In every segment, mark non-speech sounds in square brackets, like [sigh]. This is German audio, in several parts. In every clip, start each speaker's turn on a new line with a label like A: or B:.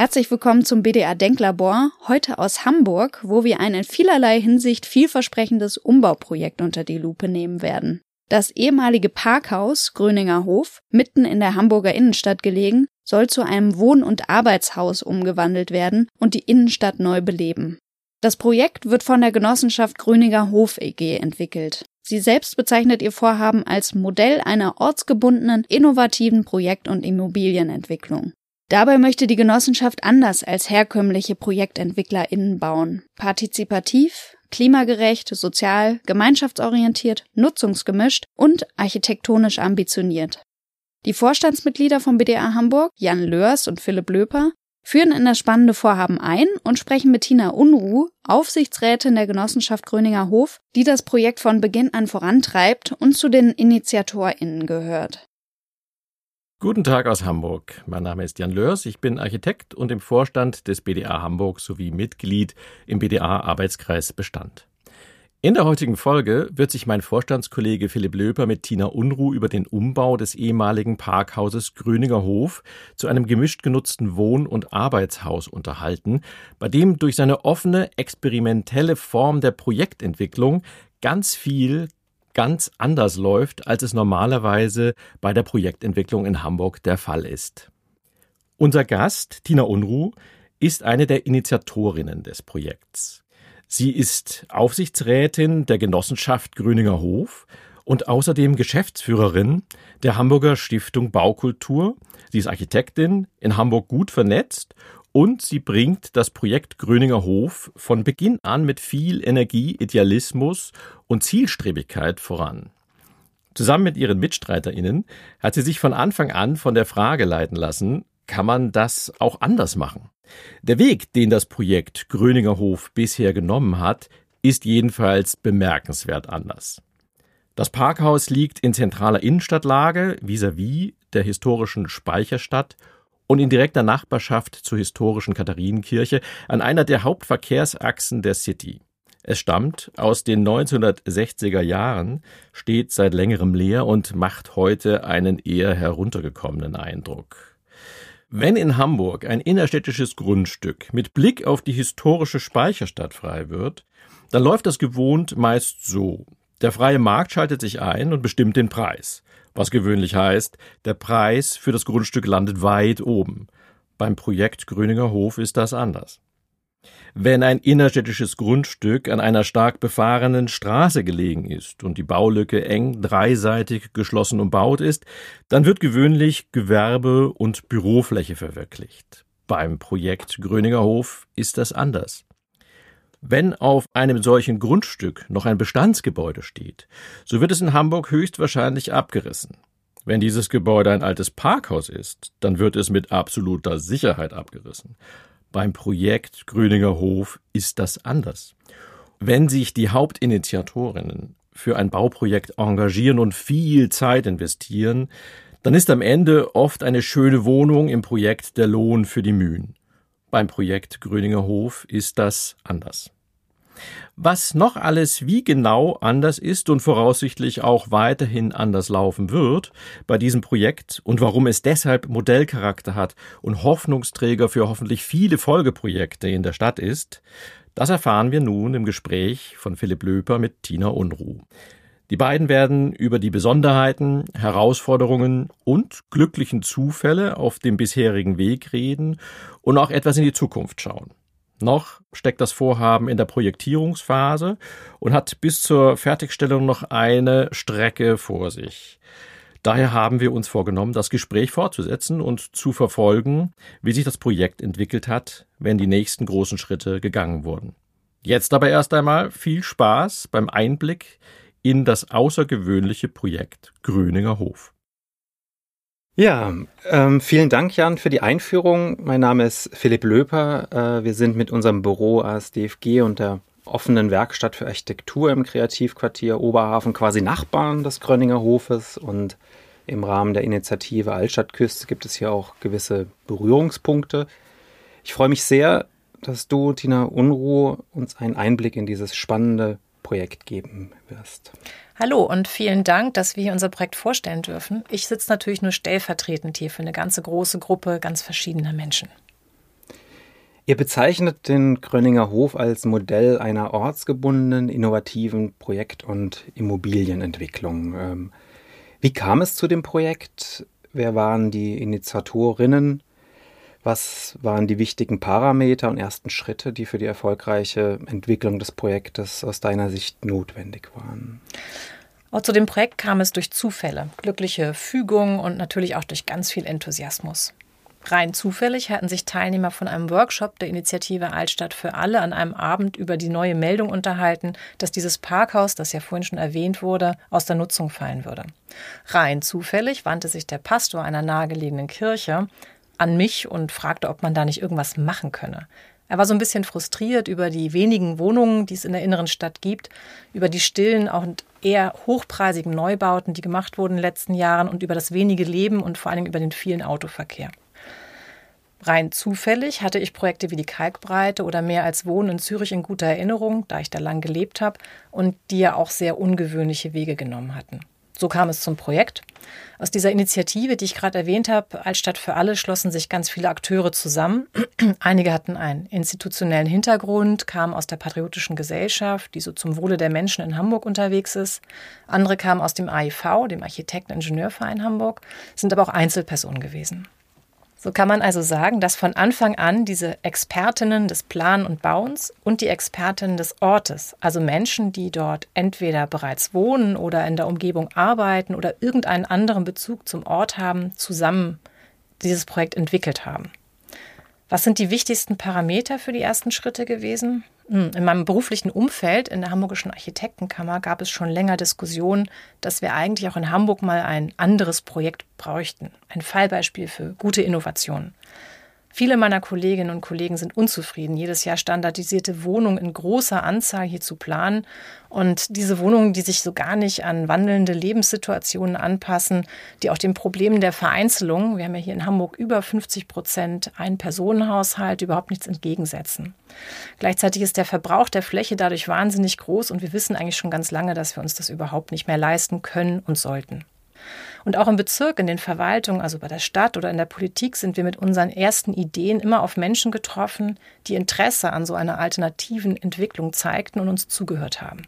A: Herzlich willkommen zum BDA Denklabor, heute aus Hamburg, wo wir ein in vielerlei Hinsicht vielversprechendes Umbauprojekt unter die Lupe nehmen werden. Das ehemalige Parkhaus Gröninger Hof, mitten in der Hamburger Innenstadt gelegen, soll zu einem Wohn- und Arbeitshaus umgewandelt werden und die Innenstadt neu beleben. Das Projekt wird von der Genossenschaft Gröninger Hof EG entwickelt. Sie selbst bezeichnet ihr Vorhaben als Modell einer ortsgebundenen, innovativen Projekt- und Immobilienentwicklung. Dabei möchte die Genossenschaft anders als herkömmliche ProjektentwicklerInnen bauen. Partizipativ, klimagerecht, sozial, gemeinschaftsorientiert, nutzungsgemischt und architektonisch ambitioniert. Die Vorstandsmitglieder vom BDA Hamburg, Jan Lörs und Philipp Löper, führen in das spannende Vorhaben ein und sprechen mit Tina Unruh, Aufsichtsrätin der Genossenschaft Gröninger Hof, die das Projekt von Beginn an vorantreibt und zu den InitiatorInnen gehört.
B: Guten Tag aus Hamburg. Mein Name ist Jan Lörs. Ich bin Architekt und im Vorstand des BDA Hamburg sowie Mitglied im BDA Arbeitskreis Bestand. In der heutigen Folge wird sich mein Vorstandskollege Philipp Löper mit Tina Unruh über den Umbau des ehemaligen Parkhauses Gröninger Hof zu einem gemischt genutzten Wohn- und Arbeitshaus unterhalten, bei dem durch seine offene, experimentelle Form der Projektentwicklung ganz viel ganz anders läuft, als es normalerweise bei der Projektentwicklung in Hamburg der Fall ist. Unser Gast, Tina Unruh, ist eine der Initiatorinnen des Projekts. Sie ist Aufsichtsrätin der Genossenschaft Gröninger Hof und außerdem Geschäftsführerin der Hamburger Stiftung Baukultur. Sie ist Architektin, in Hamburg gut vernetzt und sie bringt das Projekt Gröninger Hof von Beginn an mit viel Energie, Idealismus und Zielstrebigkeit voran. Zusammen mit ihren MitstreiterInnen hat sie sich von Anfang an von der Frage leiten lassen, kann man das auch anders machen? Der Weg, den das Projekt Gröninger Hof bisher genommen hat, ist jedenfalls bemerkenswert anders. Das Parkhaus liegt in zentraler Innenstadtlage vis-à-vis -vis der historischen Speicherstadt und in direkter Nachbarschaft zur historischen Katharinenkirche an einer der Hauptverkehrsachsen der City. Es stammt aus den 1960er Jahren, steht seit längerem leer und macht heute einen eher heruntergekommenen Eindruck. Wenn in Hamburg ein innerstädtisches Grundstück mit Blick auf die historische Speicherstadt frei wird, dann läuft das gewohnt meist so. Der freie Markt schaltet sich ein und bestimmt den Preis was gewöhnlich heißt, der Preis für das Grundstück landet weit oben. Beim Projekt Gröninger Hof ist das anders. Wenn ein innerstädtisches Grundstück an einer stark befahrenen Straße gelegen ist und die Baulücke eng dreiseitig geschlossen umbaut ist, dann wird gewöhnlich Gewerbe- und Bürofläche verwirklicht. Beim Projekt Gröninger Hof ist das anders. Wenn auf einem solchen Grundstück noch ein Bestandsgebäude steht, so wird es in Hamburg höchstwahrscheinlich abgerissen. Wenn dieses Gebäude ein altes Parkhaus ist, dann wird es mit absoluter Sicherheit abgerissen. Beim Projekt Grüninger Hof ist das anders. Wenn sich die Hauptinitiatorinnen für ein Bauprojekt engagieren und viel Zeit investieren, dann ist am Ende oft eine schöne Wohnung im Projekt der Lohn für die Mühen. Beim Projekt Gröninger Hof ist das anders. Was noch alles wie genau anders ist und voraussichtlich auch weiterhin anders laufen wird bei diesem Projekt und warum es deshalb Modellcharakter hat und Hoffnungsträger für hoffentlich viele Folgeprojekte in der Stadt ist, das erfahren wir nun im Gespräch von Philipp Löper mit Tina Unruh. Die beiden werden über die Besonderheiten, Herausforderungen und glücklichen Zufälle auf dem bisherigen Weg reden und auch etwas in die Zukunft schauen. Noch steckt das Vorhaben in der Projektierungsphase und hat bis zur Fertigstellung noch eine Strecke vor sich. Daher haben wir uns vorgenommen, das Gespräch fortzusetzen und zu verfolgen, wie sich das Projekt entwickelt hat, wenn die nächsten großen Schritte gegangen wurden. Jetzt aber erst einmal viel Spaß beim Einblick in das außergewöhnliche Projekt Gröninger Hof.
C: Ja, ähm, vielen Dank, Jan, für die Einführung. Mein Name ist Philipp Löper. Äh, wir sind mit unserem Büro ASDFG und der offenen Werkstatt für Architektur im Kreativquartier Oberhafen quasi Nachbarn des Gröninger Hofes und im Rahmen der Initiative Altstadtküste gibt es hier auch gewisse Berührungspunkte. Ich freue mich sehr, dass du, Tina Unruh, uns einen Einblick in dieses spannende Projekt geben wirst.
D: Hallo und vielen Dank, dass wir hier unser Projekt vorstellen dürfen. Ich sitze natürlich nur stellvertretend hier für eine ganze große Gruppe ganz verschiedener Menschen.
C: Ihr bezeichnet den Gröninger Hof als Modell einer ortsgebundenen, innovativen Projekt- und Immobilienentwicklung. Ähm, wie kam es zu dem Projekt? Wer waren die Initiatorinnen? Was waren die wichtigen Parameter und ersten Schritte, die für die erfolgreiche Entwicklung des Projektes aus deiner Sicht notwendig waren?
D: Auch zu dem Projekt kam es durch Zufälle, glückliche Fügung und natürlich auch durch ganz viel Enthusiasmus. Rein zufällig hatten sich Teilnehmer von einem Workshop der Initiative Altstadt für alle an einem Abend über die neue Meldung unterhalten, dass dieses Parkhaus, das ja vorhin schon erwähnt wurde, aus der Nutzung fallen würde. Rein zufällig wandte sich der Pastor einer nahegelegenen Kirche an mich und fragte, ob man da nicht irgendwas machen könne. Er war so ein bisschen frustriert über die wenigen Wohnungen, die es in der inneren Stadt gibt, über die stillen und eher hochpreisigen Neubauten, die gemacht wurden in den letzten Jahren und über das wenige Leben und vor allem über den vielen Autoverkehr. Rein zufällig hatte ich Projekte wie die Kalkbreite oder mehr als Wohnen in Zürich in guter Erinnerung, da ich da lang gelebt habe und die ja auch sehr ungewöhnliche Wege genommen hatten. So kam es zum Projekt. Aus dieser Initiative, die ich gerade erwähnt habe, Altstadt für alle, schlossen sich ganz viele Akteure zusammen. [clears throat] Einige hatten einen institutionellen Hintergrund, kamen aus der patriotischen Gesellschaft, die so zum Wohle der Menschen in Hamburg unterwegs ist. Andere kamen aus dem AIV, dem Architekten-Ingenieurverein Hamburg, sind aber auch Einzelpersonen gewesen. So kann man also sagen, dass von Anfang an diese Expertinnen des Plan- und Bauens und die Expertinnen des Ortes, also Menschen, die dort entweder bereits wohnen oder in der Umgebung arbeiten oder irgendeinen anderen Bezug zum Ort haben, zusammen dieses Projekt entwickelt haben. Was sind die wichtigsten Parameter für die ersten Schritte gewesen? Hm, in meinem beruflichen Umfeld in der Hamburgischen Architektenkammer gab es schon länger Diskussionen, dass wir eigentlich auch in Hamburg mal ein anderes Projekt bräuchten. Ein Fallbeispiel für gute Innovationen. Viele meiner Kolleginnen und Kollegen sind unzufrieden, jedes Jahr standardisierte Wohnungen in großer Anzahl hier zu planen. Und diese Wohnungen, die sich so gar nicht an wandelnde Lebenssituationen anpassen, die auch den Problemen der Vereinzelung, wir haben ja hier in Hamburg über 50 Prozent Ein-Personen-Haushalt, überhaupt nichts entgegensetzen. Gleichzeitig ist der Verbrauch der Fläche dadurch wahnsinnig groß und wir wissen eigentlich schon ganz lange, dass wir uns das überhaupt nicht mehr leisten können und sollten. Und auch im Bezirk, in den Verwaltungen, also bei der Stadt oder in der Politik, sind wir mit unseren ersten Ideen immer auf Menschen getroffen, die Interesse an so einer alternativen Entwicklung zeigten und uns zugehört haben.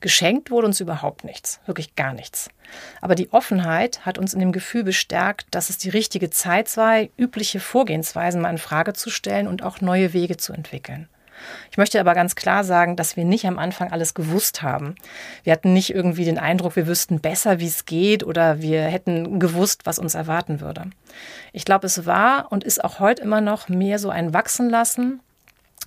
D: Geschenkt wurde uns überhaupt nichts, wirklich gar nichts. Aber die Offenheit hat uns in dem Gefühl bestärkt, dass es die richtige Zeit sei, übliche Vorgehensweisen mal in Frage zu stellen und auch neue Wege zu entwickeln. Ich möchte aber ganz klar sagen, dass wir nicht am Anfang alles gewusst haben. Wir hatten nicht irgendwie den Eindruck, wir wüssten besser, wie es geht oder wir hätten gewusst, was uns erwarten würde. Ich glaube, es war und ist auch heute immer noch mehr so ein Wachsenlassen,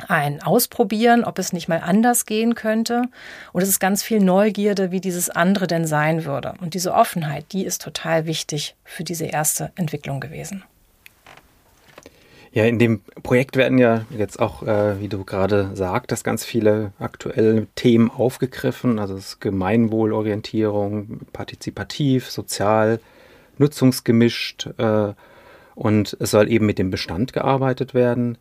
D: ein Ausprobieren, ob es nicht mal anders gehen könnte. Und es ist ganz viel Neugierde, wie dieses andere denn sein würde. Und diese Offenheit, die ist total wichtig für diese erste Entwicklung gewesen.
C: Ja, in dem Projekt werden ja jetzt auch, äh, wie du gerade sagtest, ganz viele aktuelle Themen aufgegriffen. Also das Gemeinwohlorientierung, partizipativ, sozial, nutzungsgemischt äh, und es soll eben mit dem Bestand gearbeitet werden.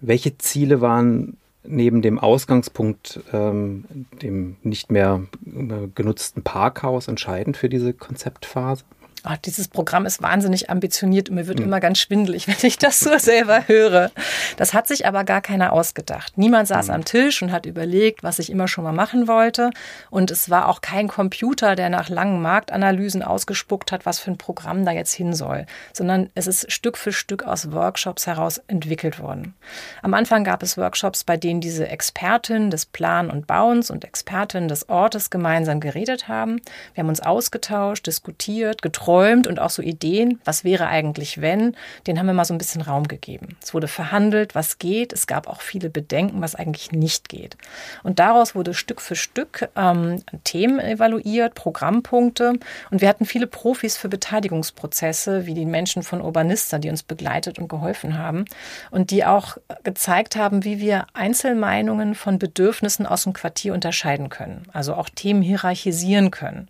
C: Welche Ziele waren neben dem Ausgangspunkt, ähm, dem nicht mehr äh, genutzten Parkhaus, entscheidend für diese Konzeptphase?
D: Oh, dieses Programm ist wahnsinnig ambitioniert und mir wird mhm. immer ganz schwindelig, [laughs] wenn ich das so selber höre. Das hat sich aber gar keiner ausgedacht. Niemand saß mhm. am Tisch und hat überlegt, was ich immer schon mal machen wollte. Und es war auch kein Computer, der nach langen Marktanalysen ausgespuckt hat, was für ein Programm da jetzt hin soll, sondern es ist Stück für Stück aus Workshops heraus entwickelt worden. Am Anfang gab es Workshops, bei denen diese Expertin des Plan und Bauens und Expertin des Ortes gemeinsam geredet haben. Wir haben uns ausgetauscht, diskutiert, getroffen geträumt und auch so Ideen, was wäre eigentlich wenn, den haben wir mal so ein bisschen Raum gegeben. Es wurde verhandelt, was geht. Es gab auch viele Bedenken, was eigentlich nicht geht. Und daraus wurde Stück für Stück ähm, Themen evaluiert, Programmpunkte. Und wir hatten viele Profis für Beteiligungsprozesse, wie die Menschen von Urbanista, die uns begleitet und geholfen haben und die auch gezeigt haben, wie wir Einzelmeinungen von Bedürfnissen aus dem Quartier unterscheiden können. Also auch Themen hierarchisieren können.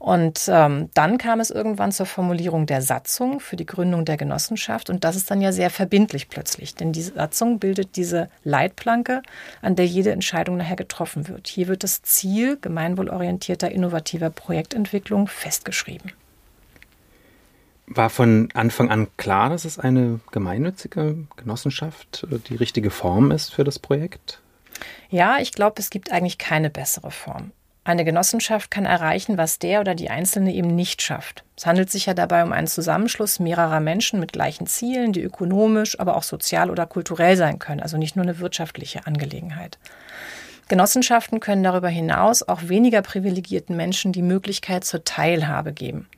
D: Und ähm, dann kam es irgendwann zur Formulierung der Satzung für die Gründung der Genossenschaft. Und das ist dann ja sehr verbindlich plötzlich, denn die Satzung bildet diese Leitplanke, an der jede Entscheidung nachher getroffen wird. Hier wird das Ziel gemeinwohlorientierter, innovativer Projektentwicklung festgeschrieben.
C: War von Anfang an klar, dass es eine gemeinnützige Genossenschaft äh, die richtige Form ist für das Projekt?
D: Ja, ich glaube, es gibt eigentlich keine bessere Form. Eine Genossenschaft kann erreichen, was der oder die Einzelne eben nicht schafft. Es handelt sich ja dabei um einen Zusammenschluss mehrerer Menschen mit gleichen Zielen, die ökonomisch, aber auch sozial oder kulturell sein können, also nicht nur eine wirtschaftliche Angelegenheit. Genossenschaften können darüber hinaus auch weniger privilegierten Menschen die Möglichkeit zur Teilhabe geben.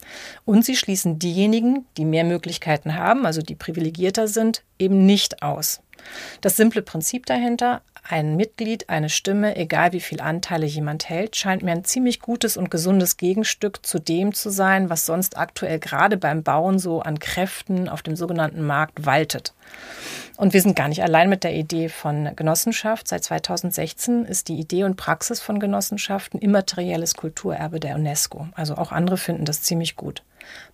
D: Und sie schließen diejenigen, die mehr Möglichkeiten haben, also die privilegierter sind, eben nicht aus. Das simple Prinzip dahinter, ein Mitglied, eine Stimme, egal wie viele Anteile jemand hält, scheint mir ein ziemlich gutes und gesundes Gegenstück zu dem zu sein, was sonst aktuell gerade beim Bauen so an Kräften auf dem sogenannten Markt waltet. Und wir sind gar nicht allein mit der Idee von Genossenschaft. Seit 2016 ist die Idee und Praxis von Genossenschaften immaterielles Kulturerbe der UNESCO. Also auch andere finden das ziemlich gut.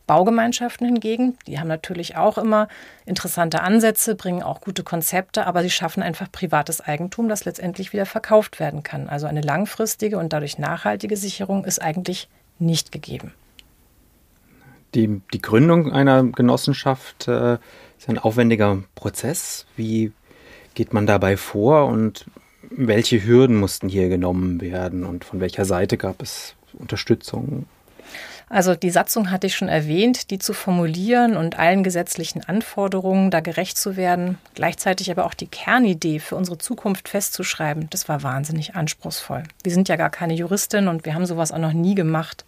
D: Baugemeinschaften hingegen, die haben natürlich auch immer interessante Ansätze, bringen auch gute Konzepte, aber sie schaffen einfach privates Eigentum, das letztendlich wieder verkauft werden kann. Also eine langfristige und dadurch nachhaltige Sicherung ist eigentlich nicht gegeben.
C: Die, die Gründung einer Genossenschaft äh, ist ein aufwendiger Prozess. Wie geht man dabei vor und welche Hürden mussten hier genommen werden und von welcher Seite gab es Unterstützung?
D: Also die Satzung hatte ich schon erwähnt, die zu formulieren und allen gesetzlichen Anforderungen da gerecht zu werden, gleichzeitig aber auch die Kernidee für unsere Zukunft festzuschreiben, das war wahnsinnig anspruchsvoll. Wir sind ja gar keine Juristin und wir haben sowas auch noch nie gemacht.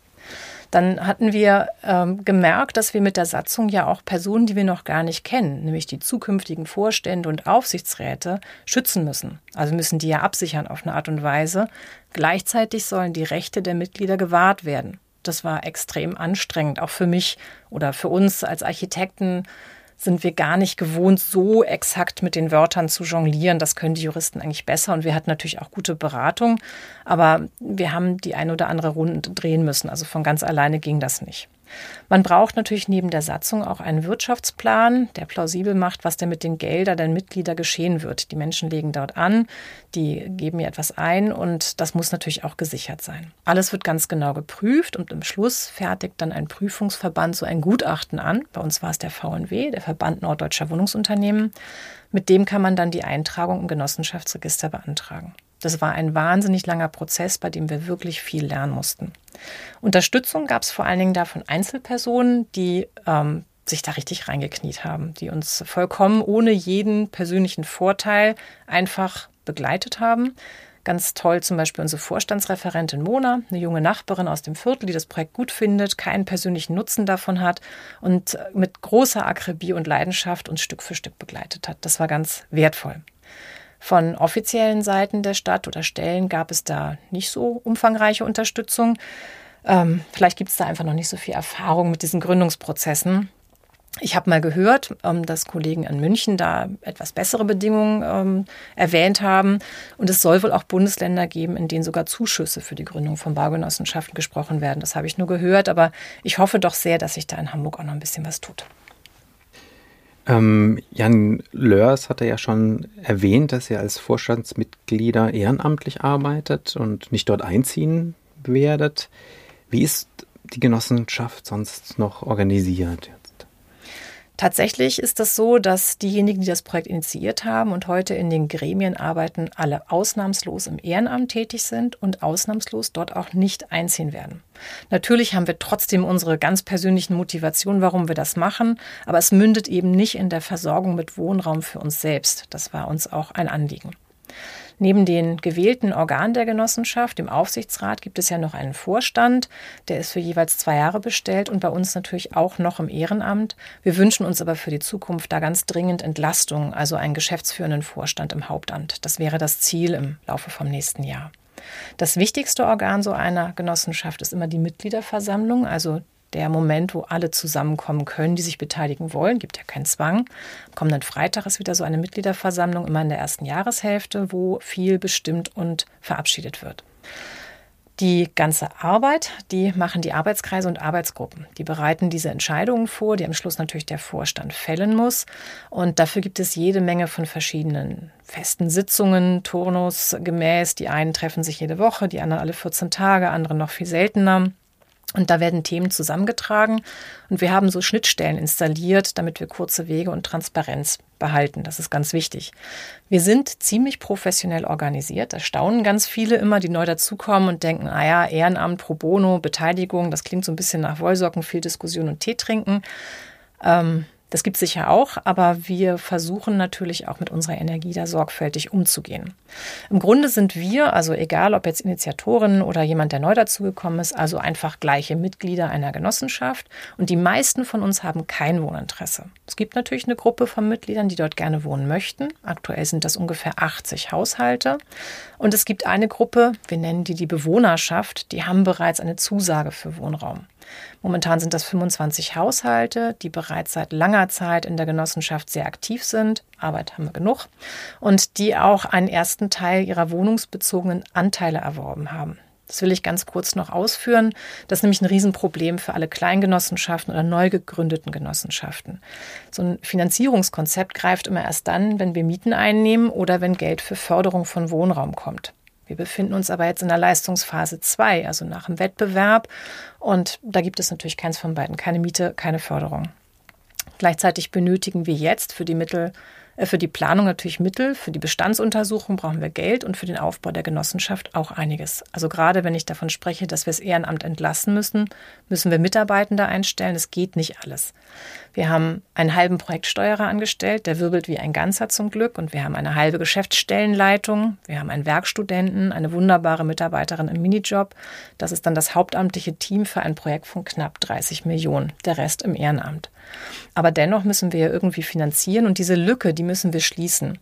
D: Dann hatten wir ähm, gemerkt, dass wir mit der Satzung ja auch Personen, die wir noch gar nicht kennen, nämlich die zukünftigen Vorstände und Aufsichtsräte, schützen müssen. Also müssen die ja absichern auf eine Art und Weise. Gleichzeitig sollen die Rechte der Mitglieder gewahrt werden. Das war extrem anstrengend, auch für mich oder für uns als Architekten sind wir gar nicht gewohnt, so exakt mit den Wörtern zu jonglieren. Das können die Juristen eigentlich besser und wir hatten natürlich auch gute Beratung, aber wir haben die ein oder andere Runde drehen müssen. Also von ganz alleine ging das nicht. Man braucht natürlich neben der Satzung auch einen Wirtschaftsplan, der plausibel macht, was denn mit den Geldern der Mitglieder geschehen wird. Die Menschen legen dort an, die geben mir etwas ein und das muss natürlich auch gesichert sein. Alles wird ganz genau geprüft und im Schluss fertigt dann ein Prüfungsverband so ein Gutachten an. Bei uns war es der VNW, der Verband Norddeutscher Wohnungsunternehmen. Mit dem kann man dann die Eintragung im Genossenschaftsregister beantragen. Das war ein wahnsinnig langer Prozess, bei dem wir wirklich viel lernen mussten. Unterstützung gab es vor allen Dingen da von Einzelpersonen, die ähm, sich da richtig reingekniet haben, die uns vollkommen ohne jeden persönlichen Vorteil einfach begleitet haben. Ganz toll zum Beispiel unsere Vorstandsreferentin Mona, eine junge Nachbarin aus dem Viertel, die das Projekt gut findet, keinen persönlichen Nutzen davon hat und mit großer Akribie und Leidenschaft uns Stück für Stück begleitet hat. Das war ganz wertvoll. Von offiziellen Seiten der Stadt oder Stellen gab es da nicht so umfangreiche Unterstützung. Ähm, vielleicht gibt es da einfach noch nicht so viel Erfahrung mit diesen Gründungsprozessen. Ich habe mal gehört, ähm, dass Kollegen in München da etwas bessere Bedingungen ähm, erwähnt haben. Und es soll wohl auch Bundesländer geben, in denen sogar Zuschüsse für die Gründung von Baugenossenschaften gesprochen werden. Das habe ich nur gehört, aber ich hoffe doch sehr, dass sich da in Hamburg auch noch ein bisschen was tut.
C: Ähm, Jan Lörs hatte ja schon erwähnt, dass er als Vorstandsmitglieder ehrenamtlich arbeitet und nicht dort einziehen werdet. Wie ist die Genossenschaft sonst noch organisiert?
D: Tatsächlich ist das so, dass diejenigen, die das Projekt initiiert haben und heute in den Gremien arbeiten, alle ausnahmslos im Ehrenamt tätig sind und ausnahmslos dort auch nicht einziehen werden. Natürlich haben wir trotzdem unsere ganz persönlichen Motivationen, warum wir das machen, aber es mündet eben nicht in der Versorgung mit Wohnraum für uns selbst. Das war uns auch ein Anliegen. Neben den gewählten Organen der Genossenschaft, dem Aufsichtsrat, gibt es ja noch einen Vorstand, der ist für jeweils zwei Jahre bestellt und bei uns natürlich auch noch im Ehrenamt. Wir wünschen uns aber für die Zukunft da ganz dringend Entlastung, also einen geschäftsführenden Vorstand im Hauptamt. Das wäre das Ziel im Laufe vom nächsten Jahr. Das wichtigste Organ so einer Genossenschaft ist immer die Mitgliederversammlung, also der Moment, wo alle zusammenkommen können, die sich beteiligen wollen. Gibt ja keinen Zwang. Kommenden Freitag ist wieder so eine Mitgliederversammlung, immer in der ersten Jahreshälfte, wo viel bestimmt und verabschiedet wird. Die ganze Arbeit, die machen die Arbeitskreise und Arbeitsgruppen. Die bereiten diese Entscheidungen vor, die am Schluss natürlich der Vorstand fällen muss. Und dafür gibt es jede Menge von verschiedenen festen Sitzungen, turnusgemäß. Die einen treffen sich jede Woche, die anderen alle 14 Tage, andere noch viel seltener. Und da werden Themen zusammengetragen und wir haben so Schnittstellen installiert, damit wir kurze Wege und Transparenz behalten. Das ist ganz wichtig. Wir sind ziemlich professionell organisiert. Da staunen ganz viele immer, die neu dazukommen und denken, ah ja, Ehrenamt, Pro Bono, Beteiligung, das klingt so ein bisschen nach Wollsocken, viel Diskussion und Tee trinken. Ähm, das gibt es sicher auch, aber wir versuchen natürlich auch mit unserer Energie da sorgfältig umzugehen. Im Grunde sind wir, also egal ob jetzt Initiatorin oder jemand, der neu dazugekommen ist, also einfach gleiche Mitglieder einer Genossenschaft und die meisten von uns haben kein Wohninteresse. Es gibt natürlich eine Gruppe von Mitgliedern, die dort gerne wohnen möchten. Aktuell sind das ungefähr 80 Haushalte. Und es gibt eine Gruppe, wir nennen die die Bewohnerschaft, die haben bereits eine Zusage für Wohnraum. Momentan sind das 25 Haushalte, die bereits seit langer Zeit in der Genossenschaft sehr aktiv sind. Arbeit haben wir genug. Und die auch einen ersten Teil ihrer wohnungsbezogenen Anteile erworben haben. Das will ich ganz kurz noch ausführen. Das ist nämlich ein Riesenproblem für alle Kleingenossenschaften oder neu gegründeten Genossenschaften. So ein Finanzierungskonzept greift immer erst dann, wenn wir Mieten einnehmen oder wenn Geld für Förderung von Wohnraum kommt. Wir befinden uns aber jetzt in der Leistungsphase 2, also nach dem Wettbewerb. Und da gibt es natürlich keins von beiden, keine Miete, keine Förderung. Gleichzeitig benötigen wir jetzt für die Mittel für die Planung natürlich Mittel, für die Bestandsuntersuchung brauchen wir Geld und für den Aufbau der Genossenschaft auch einiges. Also gerade wenn ich davon spreche, dass wir das Ehrenamt entlassen müssen, müssen wir Mitarbeitende einstellen. Es geht nicht alles. Wir haben einen halben Projektsteuerer angestellt, der wirbelt wie ein Ganzer zum Glück und wir haben eine halbe Geschäftsstellenleitung, wir haben einen Werkstudenten, eine wunderbare Mitarbeiterin im Minijob. Das ist dann das hauptamtliche Team für ein Projekt von knapp 30 Millionen, der Rest im Ehrenamt. Aber dennoch müssen wir ja irgendwie finanzieren und diese Lücke, die müssen wir schließen.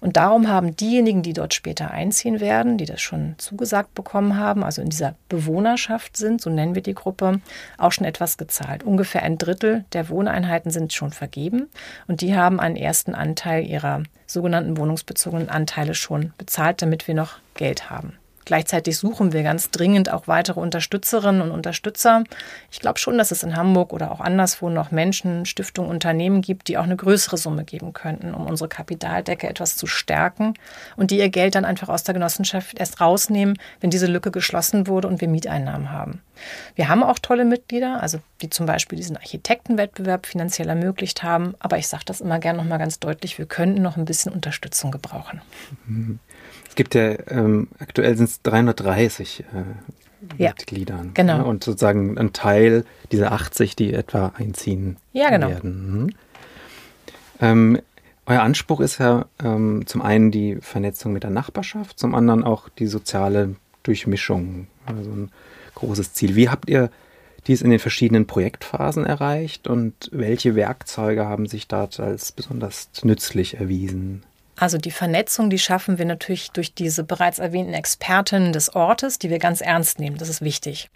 D: Und darum haben diejenigen, die dort später einziehen werden, die das schon zugesagt bekommen haben, also in dieser Bewohnerschaft sind, so nennen wir die Gruppe, auch schon etwas gezahlt. Ungefähr ein Drittel der Wohneinheiten sind schon vergeben und die haben einen ersten Anteil ihrer sogenannten wohnungsbezogenen Anteile schon bezahlt, damit wir noch Geld haben. Gleichzeitig suchen wir ganz dringend auch weitere Unterstützerinnen und Unterstützer. Ich glaube schon, dass es in Hamburg oder auch anderswo noch Menschen, Stiftungen, Unternehmen gibt, die auch eine größere Summe geben könnten, um unsere Kapitaldecke etwas zu stärken und die ihr Geld dann einfach aus der Genossenschaft erst rausnehmen, wenn diese Lücke geschlossen wurde und wir Mieteinnahmen haben. Wir haben auch tolle Mitglieder, also die zum Beispiel diesen Architektenwettbewerb finanziell ermöglicht haben. Aber ich sage das immer gerne noch mal ganz deutlich: Wir könnten noch ein bisschen Unterstützung gebrauchen. [laughs]
C: Es gibt ja ähm, aktuell sind es 330 äh, ja, Mitgliedern.
D: Genau. Ne?
C: Und sozusagen ein Teil dieser 80, die etwa einziehen
D: ja, genau.
C: werden. Mhm. Ähm, euer Anspruch ist ja ähm, zum einen die Vernetzung mit der Nachbarschaft, zum anderen auch die soziale Durchmischung. Also ein großes Ziel. Wie habt ihr dies in den verschiedenen Projektphasen erreicht und welche Werkzeuge haben sich dort als besonders nützlich erwiesen?
D: Also die Vernetzung, die schaffen wir natürlich durch diese bereits erwähnten Expertinnen des Ortes, die wir ganz ernst nehmen. Das ist wichtig.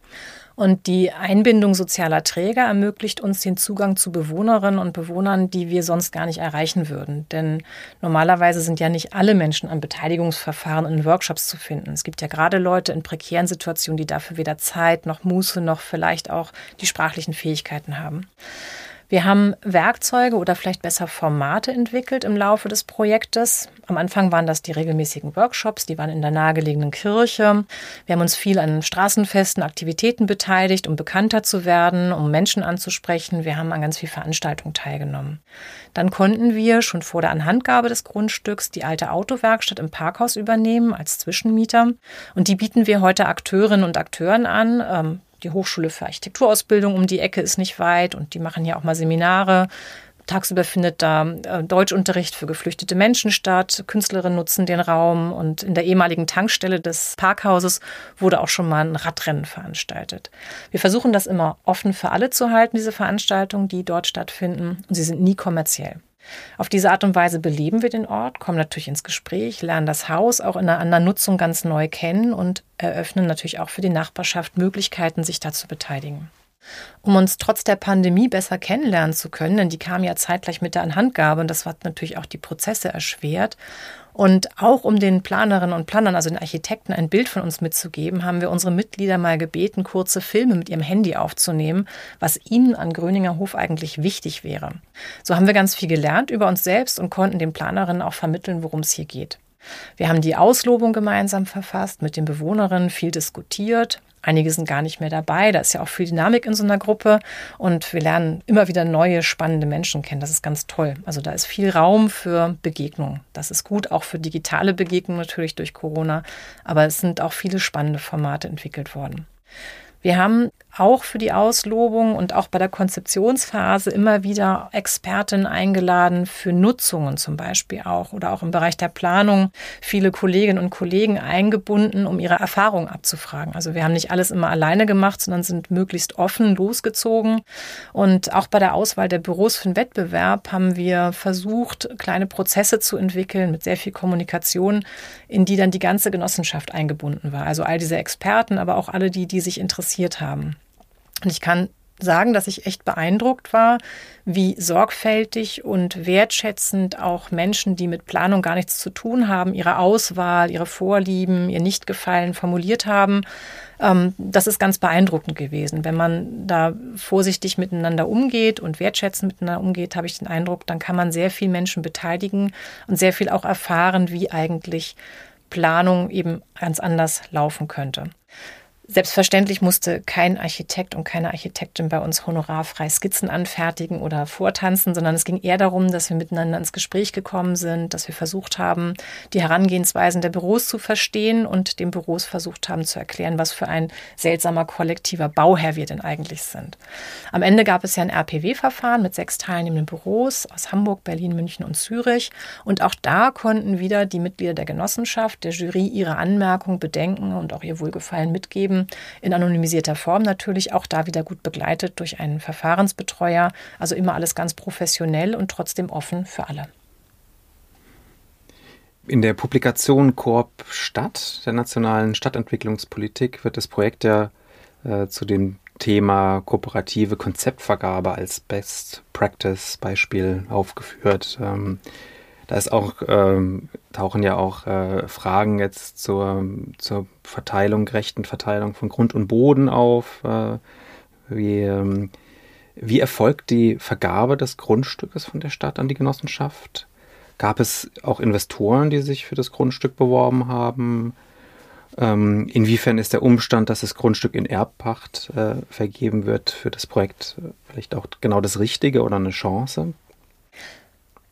D: Und die Einbindung sozialer Träger ermöglicht uns den Zugang zu Bewohnerinnen und Bewohnern, die wir sonst gar nicht erreichen würden. Denn normalerweise sind ja nicht alle Menschen an Beteiligungsverfahren in Workshops zu finden. Es gibt ja gerade Leute in prekären Situationen, die dafür weder Zeit noch Muße noch vielleicht auch die sprachlichen Fähigkeiten haben. Wir haben Werkzeuge oder vielleicht besser Formate entwickelt im Laufe des Projektes. Am Anfang waren das die regelmäßigen Workshops, die waren in der nahegelegenen Kirche. Wir haben uns viel an straßenfesten Aktivitäten beteiligt, um bekannter zu werden, um Menschen anzusprechen. Wir haben an ganz vielen Veranstaltungen teilgenommen. Dann konnten wir schon vor der Anhandgabe des Grundstücks die alte Autowerkstatt im Parkhaus übernehmen als Zwischenmieter. Und die bieten wir heute Akteurinnen und Akteuren an, ähm, die Hochschule für Architekturausbildung um die Ecke ist nicht weit und die machen ja auch mal Seminare. Tagsüber findet da äh, Deutschunterricht für geflüchtete Menschen statt. Künstlerinnen nutzen den Raum und in der ehemaligen Tankstelle des Parkhauses wurde auch schon mal ein Radrennen veranstaltet. Wir versuchen das immer offen für alle zu halten, diese Veranstaltungen, die dort stattfinden. Und sie sind nie kommerziell. Auf diese Art und Weise beleben wir den Ort, kommen natürlich ins Gespräch, lernen das Haus auch in einer anderen Nutzung ganz neu kennen und eröffnen natürlich auch für die Nachbarschaft Möglichkeiten, sich da zu beteiligen. Um uns trotz der Pandemie besser kennenlernen zu können, denn die kam ja zeitgleich mit der Anhandgabe und das hat natürlich auch die Prozesse erschwert. Und auch um den Planerinnen und Planern, also den Architekten, ein Bild von uns mitzugeben, haben wir unsere Mitglieder mal gebeten, kurze Filme mit ihrem Handy aufzunehmen, was ihnen an Gröninger Hof eigentlich wichtig wäre. So haben wir ganz viel gelernt über uns selbst und konnten den Planerinnen auch vermitteln, worum es hier geht. Wir haben die Auslobung gemeinsam verfasst, mit den Bewohnerinnen viel diskutiert, Einige sind gar nicht mehr dabei. Da ist ja auch viel Dynamik in so einer Gruppe und wir lernen immer wieder neue, spannende Menschen kennen. Das ist ganz toll. Also da ist viel Raum für Begegnungen. Das ist gut, auch für digitale Begegnungen natürlich durch Corona. Aber es sind auch viele spannende Formate entwickelt worden. Wir haben auch für die Auslobung und auch bei der Konzeptionsphase immer wieder Experten eingeladen für Nutzungen zum Beispiel auch oder auch im Bereich der Planung viele Kolleginnen und Kollegen eingebunden, um ihre Erfahrungen abzufragen. Also wir haben nicht alles immer alleine gemacht, sondern sind möglichst offen losgezogen. Und auch bei der Auswahl der Büros für den Wettbewerb haben wir versucht, kleine Prozesse zu entwickeln mit sehr viel Kommunikation, in die dann die ganze Genossenschaft eingebunden war. Also all diese Experten, aber auch alle die, die sich interessiert haben. Und ich kann sagen, dass ich echt beeindruckt war, wie sorgfältig und wertschätzend auch Menschen, die mit Planung gar nichts zu tun haben, ihre Auswahl, ihre Vorlieben, ihr Nichtgefallen formuliert haben. Ähm, das ist ganz beeindruckend gewesen. Wenn man da vorsichtig miteinander umgeht und wertschätzend miteinander umgeht, habe ich den Eindruck, dann kann man sehr viel Menschen beteiligen und sehr viel auch erfahren, wie eigentlich Planung eben ganz anders laufen könnte. Selbstverständlich musste kein Architekt und keine Architektin bei uns honorarfrei Skizzen anfertigen oder vortanzen, sondern es ging eher darum, dass wir miteinander ins Gespräch gekommen sind, dass wir versucht haben, die Herangehensweisen der Büros zu verstehen und den Büros versucht haben zu erklären, was für ein seltsamer kollektiver Bauherr wir denn eigentlich sind. Am Ende gab es ja ein RPW-Verfahren mit sechs teilnehmenden Büros aus Hamburg, Berlin, München und Zürich. Und auch da konnten wieder die Mitglieder der Genossenschaft, der Jury ihre Anmerkungen, Bedenken und auch ihr Wohlgefallen mitgeben Betrieben in anonymisierter Form natürlich auch da wieder gut begleitet durch einen Verfahrensbetreuer. Also immer alles ganz professionell und trotzdem offen für alle.
C: In der Publikation Koop Stadt der nationalen Stadtentwicklungspolitik wird das Projekt ja äh, zu dem Thema kooperative Konzeptvergabe als Best Practice Beispiel aufgeführt. Ähm, da ist auch, ähm, tauchen ja auch äh, Fragen jetzt zur, zur Verteilung, gerechten Verteilung von Grund und Boden auf. Äh, wie, ähm, wie erfolgt die Vergabe des Grundstückes von der Stadt an die Genossenschaft? Gab es auch Investoren, die sich für das Grundstück beworben haben? Ähm, inwiefern ist der Umstand, dass das Grundstück in Erbpacht äh, vergeben wird, für das Projekt vielleicht auch genau das Richtige oder eine Chance?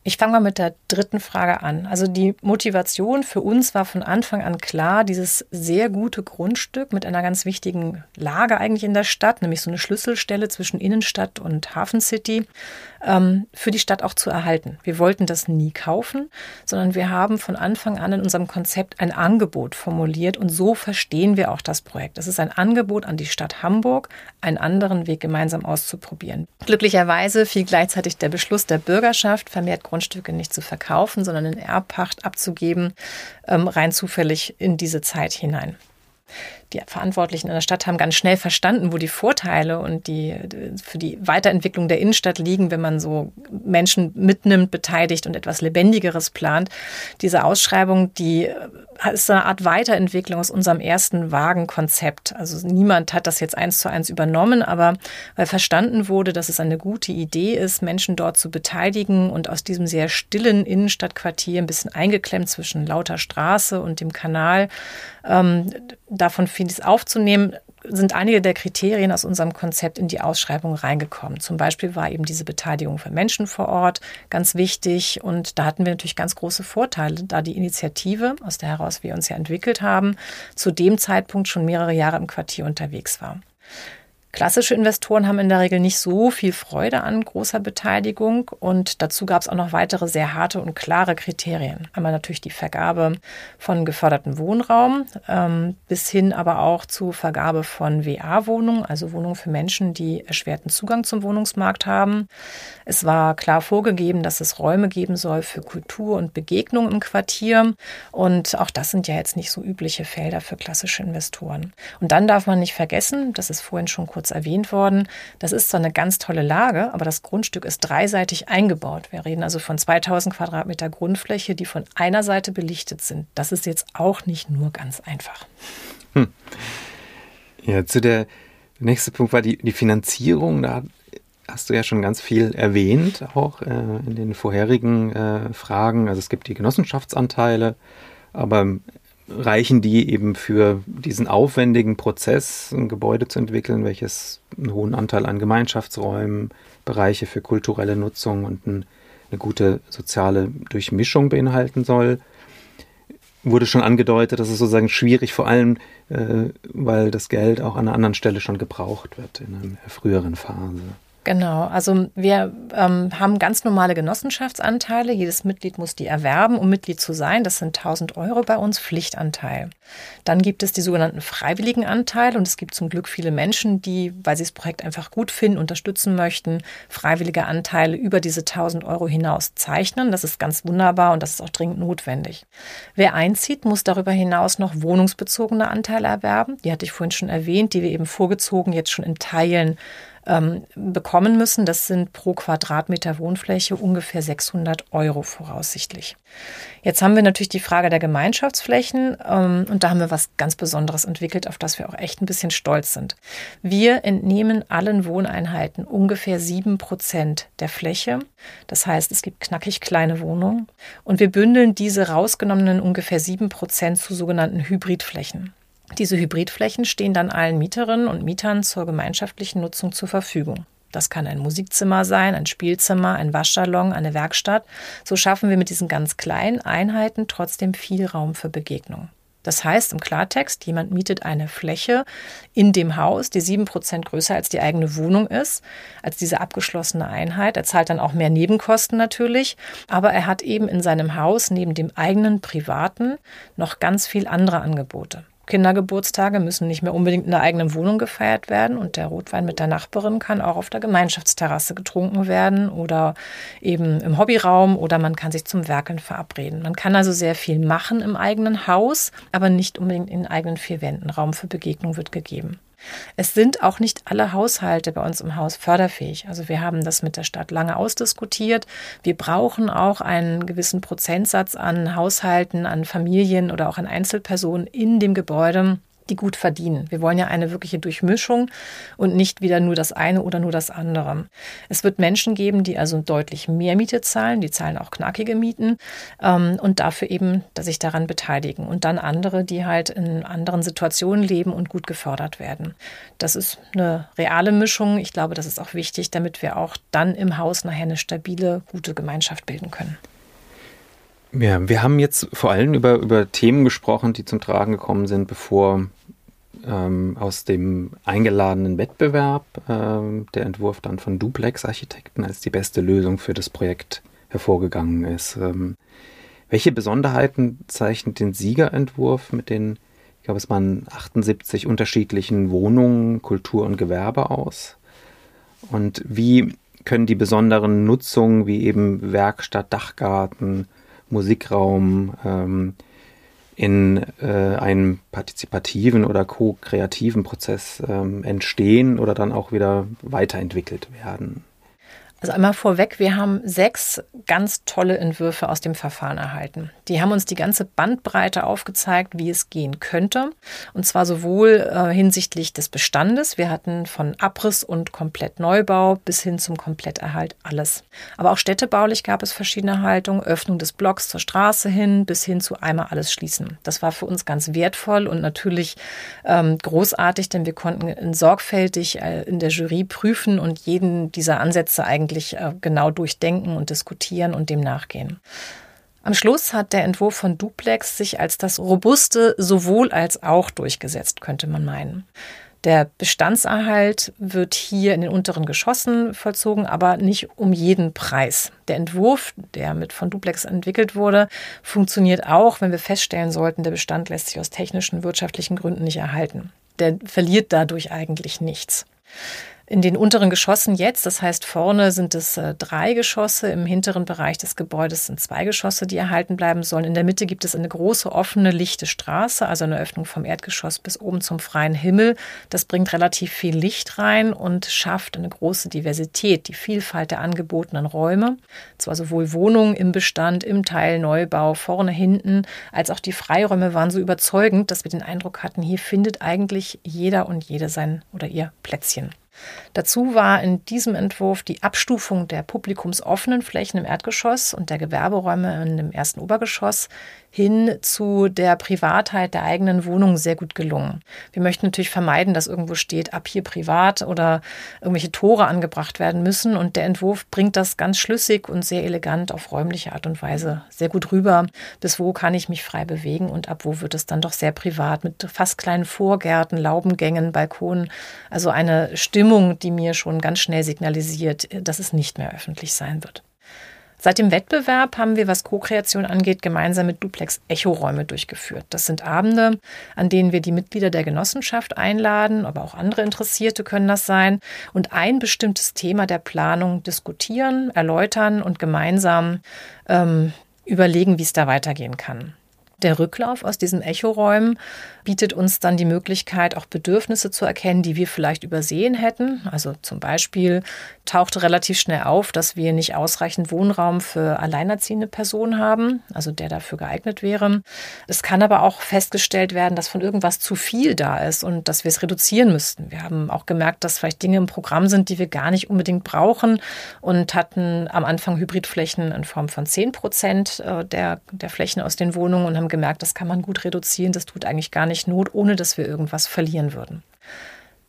D: Ich fange mal mit der dritten Frage an. Also die Motivation für uns war von Anfang an klar, dieses sehr gute Grundstück mit einer ganz wichtigen Lage eigentlich in der Stadt, nämlich so eine Schlüsselstelle zwischen Innenstadt und Hafen City, ähm, für die Stadt auch zu erhalten. Wir wollten das nie kaufen, sondern wir haben von Anfang an in unserem Konzept ein Angebot formuliert und so verstehen wir auch das Projekt. Es ist ein Angebot an die Stadt Hamburg, einen anderen Weg gemeinsam auszuprobieren. Glücklicherweise fiel gleichzeitig der Beschluss der Bürgerschaft, vermehrt Grundstücke nicht zu verkaufen, sondern in Erbpacht abzugeben, ähm, rein zufällig in diese Zeit hinein die Verantwortlichen in der Stadt haben ganz schnell verstanden, wo die Vorteile und die für die Weiterentwicklung der Innenstadt liegen, wenn man so Menschen mitnimmt, beteiligt und etwas Lebendigeres plant. Diese Ausschreibung, die ist eine Art Weiterentwicklung aus unserem ersten Wagenkonzept. Also niemand hat das jetzt eins zu eins übernommen, aber weil verstanden wurde, dass es eine gute Idee ist, Menschen dort zu beteiligen und aus diesem sehr stillen Innenstadtquartier ein bisschen eingeklemmt zwischen lauter Straße und dem Kanal ähm, davon vieles aufzunehmen, sind einige der Kriterien aus unserem Konzept in die Ausschreibung reingekommen. Zum Beispiel war eben diese Beteiligung für Menschen vor Ort ganz wichtig und da hatten wir natürlich ganz große Vorteile, da die Initiative, aus der heraus wir uns ja entwickelt haben, zu dem Zeitpunkt schon mehrere Jahre im Quartier unterwegs war. Klassische Investoren haben in der Regel nicht so viel Freude an großer Beteiligung und dazu gab es auch noch weitere sehr harte und klare Kriterien. Einmal natürlich die Vergabe von geförderten Wohnraum ähm, bis hin aber auch zu Vergabe von WA-Wohnungen, also Wohnungen für Menschen, die erschwerten Zugang zum Wohnungsmarkt haben. Es war klar vorgegeben, dass es Räume geben soll für Kultur und Begegnung im Quartier und auch das sind ja jetzt nicht so übliche Felder für klassische Investoren. Und dann darf man nicht vergessen, das ist vorhin schon kurz kurz erwähnt worden. Das ist zwar eine ganz tolle Lage, aber das Grundstück ist dreiseitig eingebaut. Wir reden also von 2000 Quadratmeter Grundfläche, die von einer Seite belichtet sind. Das ist jetzt auch nicht nur ganz einfach. Hm.
C: Ja, zu der, nächste Punkt war die, die Finanzierung. Da hast du ja schon ganz viel erwähnt, auch äh, in den vorherigen äh, Fragen. Also es gibt die Genossenschaftsanteile, aber reichen die eben für diesen aufwendigen Prozess, ein Gebäude zu entwickeln, welches einen hohen Anteil an Gemeinschaftsräumen, Bereiche für kulturelle Nutzung und ein, eine gute soziale Durchmischung beinhalten soll. Wurde schon angedeutet, das ist sozusagen schwierig, vor allem, äh, weil das Geld auch an einer anderen Stelle schon gebraucht wird in einer früheren Phase.
D: Genau, also wir ähm, haben ganz normale Genossenschaftsanteile. Jedes Mitglied muss die erwerben, um Mitglied zu sein. Das sind 1000 Euro bei uns Pflichtanteil. Dann gibt es die sogenannten freiwilligen Anteile und es gibt zum Glück viele Menschen, die, weil sie das Projekt einfach gut finden, unterstützen möchten, freiwillige Anteile über diese 1000 Euro hinaus zeichnen. Das ist ganz wunderbar und das ist auch dringend notwendig. Wer einzieht, muss darüber hinaus noch wohnungsbezogene Anteile erwerben. Die hatte ich vorhin schon erwähnt, die wir eben vorgezogen jetzt schon in Teilen ähm, bekommen müssen. Das sind pro Quadratmeter Wohnfläche ungefähr 600 Euro voraussichtlich. Jetzt haben wir natürlich die Frage der Gemeinschaftsflächen ähm, und da haben wir was ganz Besonderes entwickelt, auf das wir auch echt ein bisschen stolz sind. Wir entnehmen allen Wohneinheiten ungefähr sieben Prozent der Fläche. Das heißt, es gibt knackig kleine Wohnungen und wir bündeln diese rausgenommenen ungefähr sieben Prozent zu sogenannten Hybridflächen. Diese Hybridflächen stehen dann allen Mieterinnen und Mietern zur gemeinschaftlichen Nutzung zur Verfügung. Das kann ein Musikzimmer sein, ein Spielzimmer, ein Waschsalon, eine Werkstatt. So schaffen wir mit diesen ganz kleinen Einheiten trotzdem viel Raum für Begegnung. Das heißt im Klartext, jemand mietet eine Fläche in dem Haus, die sieben Prozent größer als die eigene Wohnung ist, als diese abgeschlossene Einheit. Er zahlt dann auch mehr Nebenkosten natürlich, aber er hat eben in seinem Haus neben dem eigenen privaten noch ganz viel andere Angebote. Kindergeburtstage müssen nicht mehr unbedingt in der eigenen Wohnung gefeiert werden und der Rotwein mit der Nachbarin kann auch auf der Gemeinschaftsterrasse getrunken werden oder eben im Hobbyraum oder man kann sich zum Werkeln verabreden. Man kann also sehr viel machen im eigenen Haus, aber nicht unbedingt in eigenen vier Wänden. Raum für Begegnung wird gegeben. Es sind auch nicht alle Haushalte bei uns im Haus förderfähig. Also wir haben das mit der Stadt lange ausdiskutiert. Wir brauchen auch einen gewissen Prozentsatz an Haushalten, an Familien oder auch an Einzelpersonen in dem Gebäude, die gut verdienen. Wir wollen ja eine wirkliche Durchmischung und nicht wieder nur das eine oder nur das andere. Es wird Menschen geben, die also deutlich mehr Miete zahlen, die zahlen auch knackige Mieten ähm, und dafür eben dass sich daran beteiligen. Und dann andere, die halt in anderen Situationen leben und gut gefördert werden. Das ist eine reale Mischung. Ich glaube, das ist auch wichtig, damit wir auch dann im Haus nachher eine stabile, gute Gemeinschaft bilden können.
C: Ja, wir haben jetzt vor allem über, über Themen gesprochen, die zum Tragen gekommen sind, bevor ähm, aus dem eingeladenen Wettbewerb ähm, der Entwurf dann von Duplex Architekten als die beste Lösung für das Projekt hervorgegangen ist. Ähm, welche Besonderheiten zeichnet den Siegerentwurf mit den, ich glaube, es waren 78 unterschiedlichen Wohnungen, Kultur und Gewerbe aus? Und wie können die besonderen Nutzungen wie eben Werkstatt, Dachgarten, Musikraum ähm, in äh, einem partizipativen oder ko-kreativen Prozess ähm, entstehen oder dann auch wieder weiterentwickelt werden.
D: Also einmal vorweg, wir haben sechs ganz tolle Entwürfe aus dem Verfahren erhalten. Die haben uns die ganze Bandbreite aufgezeigt, wie es gehen könnte. Und zwar sowohl äh, hinsichtlich des Bestandes. Wir hatten von Abriss und Komplettneubau bis hin zum Kompletterhalt alles. Aber auch städtebaulich gab es verschiedene Haltungen. Öffnung des Blocks zur Straße hin bis hin zu einmal alles schließen. Das war für uns ganz wertvoll und natürlich ähm, großartig, denn wir konnten sorgfältig äh, in der Jury prüfen und jeden dieser Ansätze eigentlich wirklich äh, genau durchdenken und diskutieren und dem nachgehen. Am Schluss hat der Entwurf von Duplex sich als das robuste sowohl als auch durchgesetzt, könnte man meinen. Der Bestandserhalt wird hier in den unteren Geschossen vollzogen, aber nicht um jeden Preis. Der Entwurf, der mit von Duplex entwickelt wurde, funktioniert auch, wenn wir feststellen sollten, der Bestand lässt sich aus technischen, wirtschaftlichen Gründen nicht erhalten. Der verliert dadurch eigentlich nichts. In den unteren Geschossen jetzt, das heißt vorne sind es äh, drei Geschosse, im hinteren Bereich des Gebäudes sind zwei Geschosse, die erhalten bleiben sollen. In der Mitte gibt es eine große offene, lichte Straße, also eine Öffnung vom Erdgeschoss bis oben zum freien Himmel. Das bringt relativ viel Licht rein und schafft eine große Diversität, die Vielfalt der angebotenen Räume. Zwar sowohl Wohnungen im Bestand, im Teil Neubau, vorne, hinten, als auch die Freiräume waren so überzeugend, dass wir den Eindruck hatten, hier findet eigentlich jeder und jede sein oder ihr Plätzchen. Dazu war in diesem Entwurf die Abstufung der publikumsoffenen Flächen im Erdgeschoss und der Gewerberäume in dem ersten Obergeschoss hin zu der Privatheit der eigenen Wohnung sehr gut gelungen. Wir möchten natürlich vermeiden, dass irgendwo steht, ab hier privat oder irgendwelche Tore angebracht werden müssen. Und der Entwurf bringt das ganz schlüssig und sehr elegant auf räumliche Art und Weise sehr gut rüber. Bis wo kann ich mich frei bewegen und ab wo wird es dann doch sehr privat mit fast kleinen Vorgärten, Laubengängen, Balkonen. Also eine Stimmung, die mir schon ganz schnell signalisiert, dass es nicht mehr öffentlich sein wird. Seit dem Wettbewerb haben wir, was Co-Kreation angeht, gemeinsam mit Duplex Echoräume durchgeführt. Das sind Abende, an denen wir die Mitglieder der Genossenschaft einladen, aber auch andere Interessierte können das sein und ein bestimmtes Thema der Planung diskutieren, erläutern und gemeinsam ähm, überlegen, wie es da weitergehen kann. Der Rücklauf aus diesen Echoräumen bietet uns dann die Möglichkeit, auch Bedürfnisse zu erkennen, die wir vielleicht übersehen hätten. Also zum Beispiel tauchte relativ schnell auf, dass wir nicht ausreichend Wohnraum für alleinerziehende Personen haben, also der dafür geeignet wäre. Es kann aber auch festgestellt werden, dass von irgendwas zu viel da ist und dass wir es reduzieren müssten. Wir haben auch gemerkt, dass vielleicht Dinge im Programm sind, die wir gar nicht unbedingt brauchen und hatten am Anfang Hybridflächen in Form von 10 Prozent äh, der, der Flächen aus den Wohnungen und haben gemerkt, das kann man gut reduzieren, das tut eigentlich gar nicht Not, ohne dass wir irgendwas verlieren würden.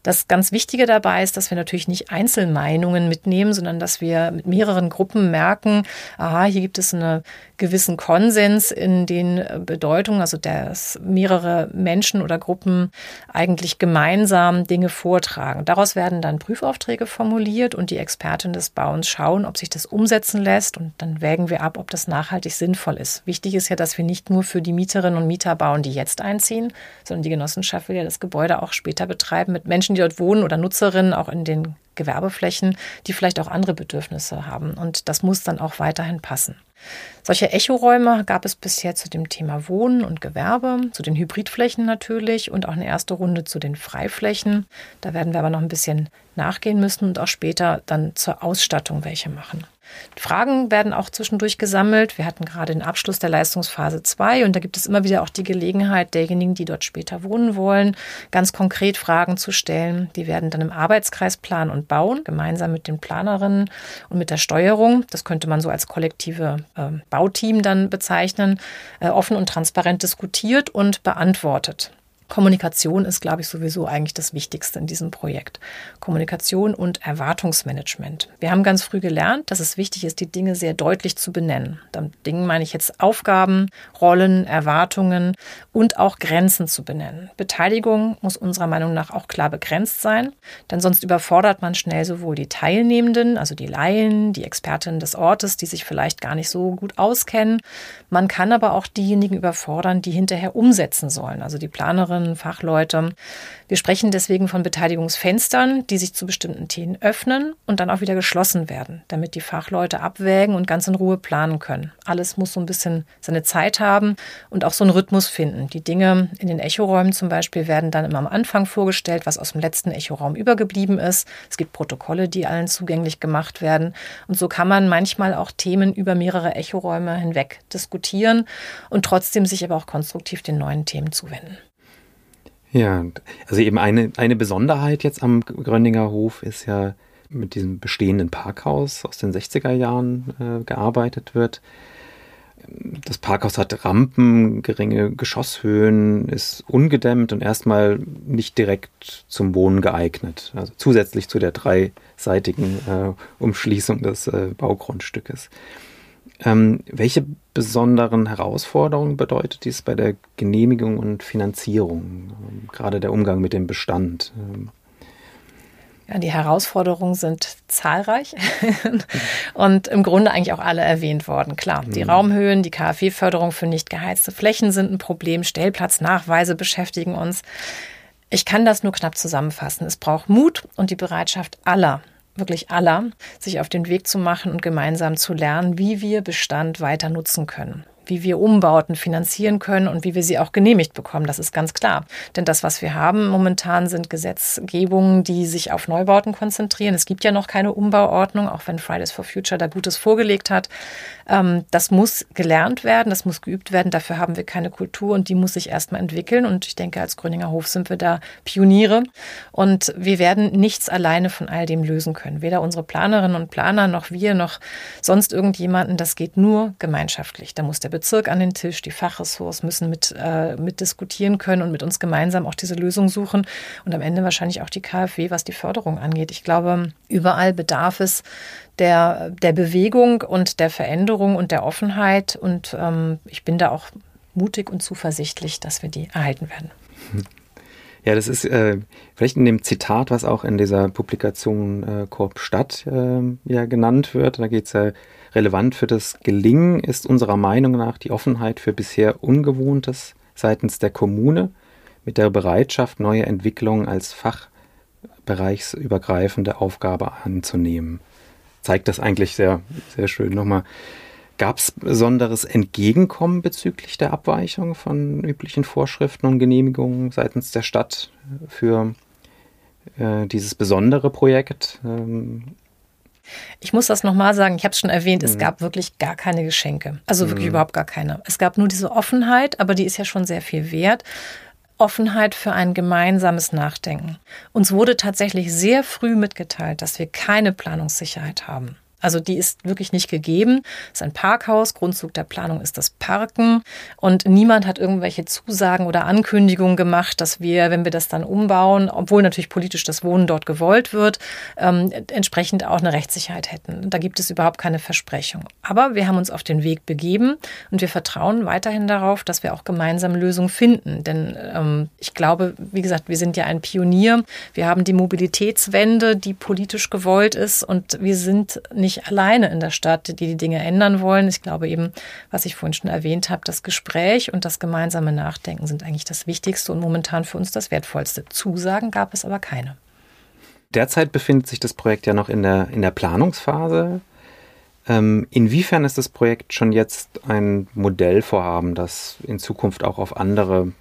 D: Das ganz Wichtige dabei ist, dass wir natürlich nicht Einzelmeinungen mitnehmen, sondern dass wir mit mehreren Gruppen merken, aha, hier gibt es einen gewissen Konsens in den Bedeutungen, also dass mehrere Menschen oder Gruppen eigentlich gemeinsam Dinge vortragen. Daraus werden dann Prüfaufträge formuliert und die Experten des Bauens schauen, ob sich das umsetzen lässt und dann wägen wir ab, ob das nachhaltig sinnvoll ist. Wichtig ist ja, dass wir nicht nur für die Mieterinnen und Mieter bauen, die jetzt einziehen, sondern die Genossenschaft will ja das Gebäude auch später betreiben mit Menschen, die dort wohnen oder Nutzerinnen auch in den Gewerbeflächen, die vielleicht auch andere Bedürfnisse haben. Und das muss dann auch weiterhin passen. Solche Echoräume gab es bisher zu dem Thema Wohnen und Gewerbe, zu den Hybridflächen natürlich und auch eine erste Runde zu den Freiflächen. Da werden wir aber noch ein bisschen nachgehen müssen und auch später dann zur Ausstattung welche machen. Fragen werden auch zwischendurch gesammelt. Wir hatten gerade den Abschluss der Leistungsphase 2 und da gibt es immer wieder auch die Gelegenheit derjenigen, die dort später wohnen wollen, ganz konkret Fragen zu stellen. Die werden dann im Arbeitskreis planen und bauen, gemeinsam mit den Planerinnen und mit der Steuerung. Das könnte man so als kollektive äh, Bauteam dann bezeichnen, äh, offen und transparent diskutiert und beantwortet. Kommunikation ist, glaube ich, sowieso eigentlich das Wichtigste in diesem Projekt. Kommunikation und Erwartungsmanagement. Wir haben ganz früh gelernt, dass es wichtig ist, die Dinge sehr deutlich zu benennen. Damit Dingen meine ich jetzt Aufgaben, Rollen, Erwartungen und auch Grenzen zu benennen. Beteiligung muss unserer Meinung nach auch klar begrenzt sein, denn sonst überfordert man schnell sowohl die Teilnehmenden, also die Laien, die Expertinnen des Ortes, die sich vielleicht gar nicht so gut auskennen. Man kann aber auch diejenigen überfordern, die hinterher umsetzen sollen, also die Planerinnen Facherinnen, Fachleute. Wir sprechen deswegen von Beteiligungsfenstern, die sich zu bestimmten Themen öffnen und dann auch wieder geschlossen werden, damit die Fachleute abwägen und ganz in Ruhe planen können. Alles muss so ein bisschen seine Zeit haben und auch so einen Rhythmus finden. Die Dinge in den Echoräumen zum Beispiel werden dann immer am Anfang vorgestellt, was aus dem letzten Echoraum übergeblieben ist. Es gibt Protokolle, die allen zugänglich gemacht werden. Und so kann man manchmal auch Themen über mehrere Echoräume hinweg diskutieren und trotzdem sich aber auch konstruktiv den neuen Themen zuwenden.
C: Ja, also eben eine, eine Besonderheit jetzt am Gröninger Hof ist ja mit diesem bestehenden Parkhaus aus den 60er Jahren äh, gearbeitet wird. Das Parkhaus hat Rampen, geringe Geschosshöhen, ist ungedämmt und erstmal nicht direkt zum Wohnen geeignet. Also zusätzlich zu der dreiseitigen äh, Umschließung des äh, Baugrundstückes. Ähm, welche besonderen Herausforderungen bedeutet dies bei der Genehmigung und Finanzierung, ähm, gerade der Umgang mit dem Bestand? Ähm,
D: ja, die Herausforderungen sind zahlreich [laughs] und im Grunde eigentlich auch alle erwähnt worden. Klar, die mhm. Raumhöhen, die KfW-Förderung für nicht geheizte Flächen sind ein Problem, Stellplatznachweise beschäftigen uns. Ich kann das nur knapp zusammenfassen. Es braucht Mut und die Bereitschaft aller, wirklich aller, sich auf den Weg zu machen und gemeinsam zu lernen, wie wir Bestand weiter nutzen können wie wir Umbauten finanzieren können und wie wir sie auch genehmigt bekommen. Das ist ganz klar. Denn das, was wir haben momentan, sind Gesetzgebungen, die sich auf Neubauten konzentrieren. Es gibt ja noch keine Umbauordnung, auch wenn Fridays for Future da Gutes vorgelegt hat. Ähm, das muss gelernt werden, das muss geübt werden. Dafür haben wir keine Kultur und die muss sich erstmal entwickeln. Und ich denke, als Gröninger Hof sind wir da Pioniere. Und wir werden nichts alleine von all dem lösen können. Weder unsere Planerinnen und Planer noch wir noch sonst irgendjemanden. Das geht nur gemeinschaftlich. Da muss der Bezirk an den Tisch, die Fachressorts müssen mit, äh, mit diskutieren können und mit uns gemeinsam auch diese Lösung suchen und am Ende wahrscheinlich auch die KfW, was die Förderung angeht. Ich glaube, überall bedarf es der, der Bewegung und der Veränderung und der Offenheit und ähm, ich bin da auch mutig und zuversichtlich, dass wir die erhalten werden.
C: Ja, das ist äh, vielleicht in dem Zitat, was auch in dieser Publikation äh, Korb Stadt äh, ja genannt wird. Da geht es ja relevant für das Gelingen ist unserer Meinung nach die Offenheit für bisher Ungewohntes seitens der Kommune mit der Bereitschaft, neue Entwicklungen als fachbereichsübergreifende Aufgabe anzunehmen. Zeigt das eigentlich sehr, sehr schön nochmal. Gab es besonderes Entgegenkommen bezüglich der Abweichung von üblichen Vorschriften und Genehmigungen seitens der Stadt für äh, dieses besondere Projekt? Ähm,
D: ich muss das nochmal sagen, ich habe es schon erwähnt, es mhm. gab wirklich gar keine Geschenke. Also wirklich mhm. überhaupt gar keine. Es gab nur diese Offenheit, aber die ist ja schon sehr viel wert. Offenheit für ein gemeinsames Nachdenken. Uns wurde tatsächlich sehr früh mitgeteilt, dass wir keine Planungssicherheit haben. Also die ist wirklich nicht gegeben. Es ist ein Parkhaus. Grundzug der Planung ist das Parken. Und niemand hat irgendwelche Zusagen oder Ankündigungen gemacht, dass wir, wenn wir das dann umbauen, obwohl natürlich politisch das Wohnen dort gewollt wird, ähm, entsprechend auch eine Rechtssicherheit hätten. Da gibt es überhaupt keine Versprechung. Aber wir haben uns auf den Weg begeben und wir vertrauen weiterhin darauf, dass wir auch gemeinsam Lösungen finden. Denn ähm, ich glaube, wie gesagt, wir sind ja ein Pionier. Wir haben die Mobilitätswende, die politisch gewollt ist und wir sind nicht nicht alleine in der Stadt, die die Dinge ändern wollen. Ich glaube eben, was ich vorhin schon erwähnt habe, das Gespräch und das gemeinsame Nachdenken sind eigentlich das Wichtigste und momentan für uns das Wertvollste. Zusagen gab es aber keine.
C: Derzeit befindet sich das Projekt ja noch in der, in der Planungsphase. Ähm, inwiefern ist das Projekt schon jetzt ein Modellvorhaben, das in Zukunft auch auf andere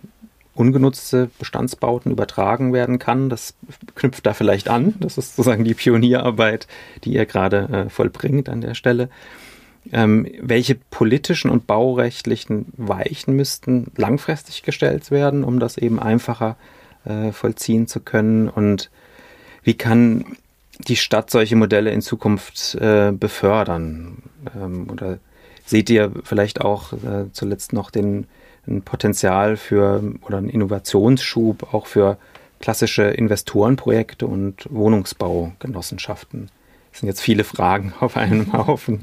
C: ungenutzte Bestandsbauten übertragen werden kann. Das knüpft da vielleicht an. Das ist sozusagen die Pionierarbeit, die ihr gerade äh, vollbringt an der Stelle. Ähm, welche politischen und baurechtlichen Weichen müssten langfristig gestellt werden, um das eben einfacher äh, vollziehen zu können? Und wie kann die Stadt solche Modelle in Zukunft äh, befördern? Ähm, oder seht ihr vielleicht auch äh, zuletzt noch den ein Potenzial für oder ein Innovationsschub auch für klassische Investorenprojekte und Wohnungsbaugenossenschaften. Das sind jetzt viele Fragen auf einem Haufen.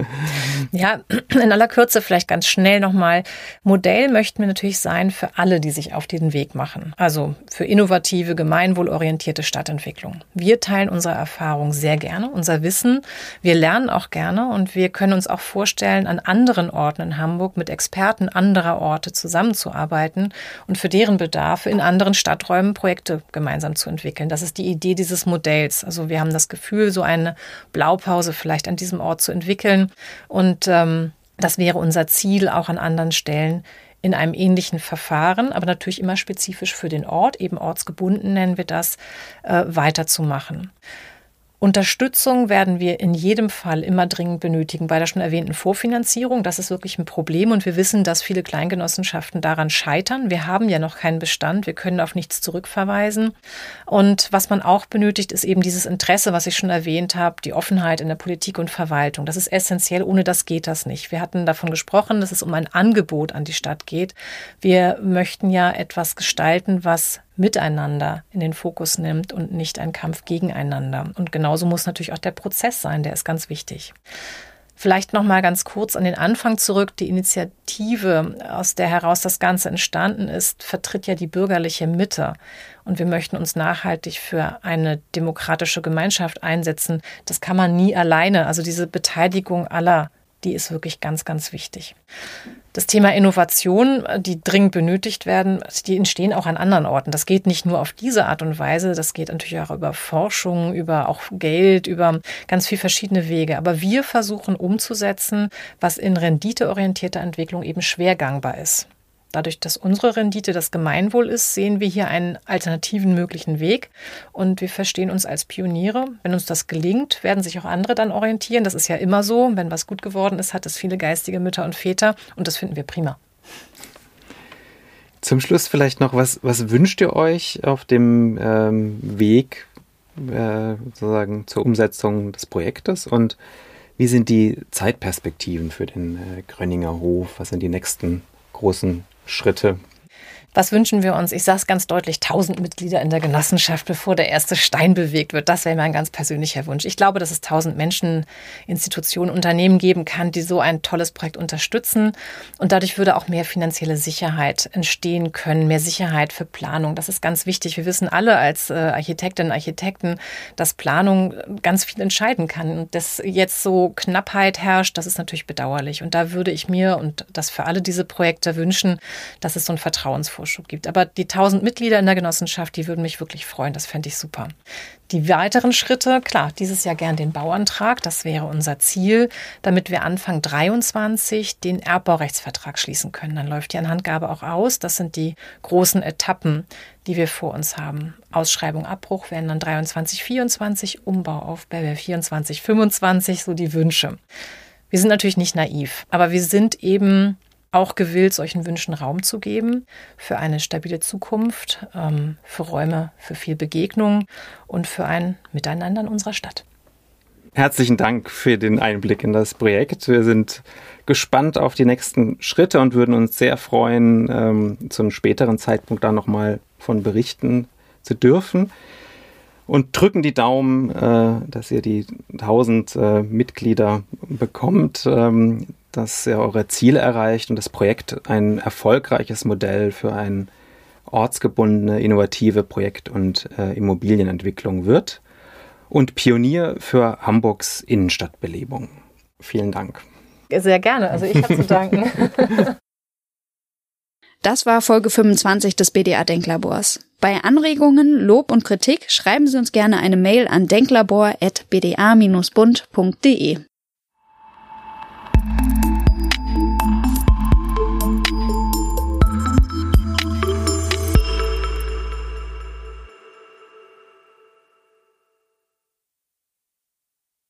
D: Ja, in aller Kürze vielleicht ganz schnell nochmal. Modell möchten wir natürlich sein für alle, die sich auf diesen Weg machen. Also für innovative, gemeinwohlorientierte Stadtentwicklung. Wir teilen unsere Erfahrung sehr gerne, unser Wissen. Wir lernen auch gerne und wir können uns auch vorstellen, an anderen Orten in Hamburg mit Experten anderer Orte zusammenzuarbeiten und für deren Bedarfe in anderen Stadträumen Projekte gemeinsam zu entwickeln. Das ist die Idee dieses Modells. Also wir haben das Gefühl, so eine Blaupause vielleicht an diesem Ort zu entwickeln. Und ähm, das wäre unser Ziel auch an anderen Stellen in einem ähnlichen Verfahren, aber natürlich immer spezifisch für den Ort, eben ortsgebunden nennen wir das, äh, weiterzumachen. Unterstützung werden wir in jedem Fall immer dringend benötigen. Bei der schon erwähnten Vorfinanzierung, das ist wirklich ein Problem und wir wissen, dass viele Kleingenossenschaften daran scheitern. Wir haben ja noch keinen Bestand, wir können auf nichts zurückverweisen. Und was man auch benötigt, ist eben dieses Interesse, was ich schon erwähnt habe, die Offenheit in der Politik und Verwaltung. Das ist essentiell, ohne das geht das nicht. Wir hatten davon gesprochen, dass es um ein Angebot an die Stadt geht. Wir möchten ja etwas gestalten, was miteinander in den Fokus nimmt und nicht ein Kampf gegeneinander. Und genauso muss natürlich auch der Prozess sein, der ist ganz wichtig. Vielleicht noch mal ganz kurz an den Anfang zurück. Die Initiative, aus der heraus das Ganze entstanden ist, vertritt ja die bürgerliche Mitte. Und wir möchten uns nachhaltig für eine demokratische Gemeinschaft einsetzen. Das kann man nie alleine. Also diese Beteiligung aller die ist wirklich ganz, ganz wichtig. Das Thema Innovation, die dringend benötigt werden, die entstehen auch an anderen Orten. Das geht nicht nur auf diese Art und Weise, das geht natürlich auch über Forschung, über auch Geld, über ganz viele verschiedene Wege. Aber wir versuchen umzusetzen, was in renditeorientierter Entwicklung eben schwer gangbar ist. Dadurch, dass unsere Rendite das Gemeinwohl ist, sehen wir hier einen alternativen möglichen Weg und wir verstehen uns als Pioniere. Wenn uns das gelingt, werden sich auch andere dann orientieren. Das ist ja immer so. Wenn was gut geworden ist, hat es viele geistige Mütter und Väter und das finden wir prima.
C: Zum Schluss vielleicht noch, was, was wünscht ihr euch auf dem ähm, Weg äh, sozusagen zur Umsetzung des Projektes und Wie sind die Zeitperspektiven für den äh, Gröninger Hof? Was sind die nächsten großen Schritte?
D: Was wünschen wir uns? Ich sage es ganz deutlich, 1000 Mitglieder in der Genossenschaft, bevor der erste Stein bewegt wird. Das wäre mein ganz persönlicher Wunsch. Ich glaube, dass es 1000 Menschen, Institutionen, Unternehmen geben kann, die so ein tolles Projekt unterstützen. Und dadurch würde auch mehr finanzielle Sicherheit entstehen können, mehr Sicherheit für Planung. Das ist ganz wichtig. Wir wissen alle als äh, Architektinnen und Architekten, dass Planung ganz viel entscheiden kann. Und dass jetzt so Knappheit herrscht, das ist natürlich bedauerlich. Und da würde ich mir und das für alle diese Projekte wünschen, dass es so ein Vertrauensvorschuss Vorschub gibt. Aber die 1000 Mitglieder in der Genossenschaft, die würden mich wirklich freuen. Das fände ich super. Die weiteren Schritte, klar, dieses Jahr gern den Bauantrag. Das wäre unser Ziel, damit wir Anfang 23 den Erbbaurechtsvertrag schließen können. Dann läuft die Anhandgabe auch aus. Das sind die großen Etappen, die wir vor uns haben. Ausschreibung, Abbruch werden dann 23, 24, Umbau, Aufbau 24, 25, so die Wünsche. Wir sind natürlich nicht naiv, aber wir sind eben auch gewillt, solchen Wünschen Raum zu geben für eine stabile Zukunft, ähm, für Räume, für viel Begegnung und für ein Miteinander in unserer Stadt.
C: Herzlichen Dank für den Einblick in das Projekt. Wir sind gespannt auf die nächsten Schritte und würden uns sehr freuen, ähm, zu einem späteren Zeitpunkt da nochmal von berichten zu dürfen. Und drücken die Daumen, äh, dass ihr die 1000 äh, Mitglieder bekommt. Ähm, dass ihr eure Ziele erreicht und das Projekt ein erfolgreiches Modell für eine ortsgebundene, innovative Projekt- und äh, Immobilienentwicklung wird und Pionier für Hamburgs Innenstadtbelebung. Vielen Dank.
D: Sehr gerne. Also ich habe zu danken. [laughs]
A: Das war Folge 25 des BDA Denklabors. Bei Anregungen, Lob und Kritik schreiben Sie uns gerne eine Mail an denklabor.bda-bund.de.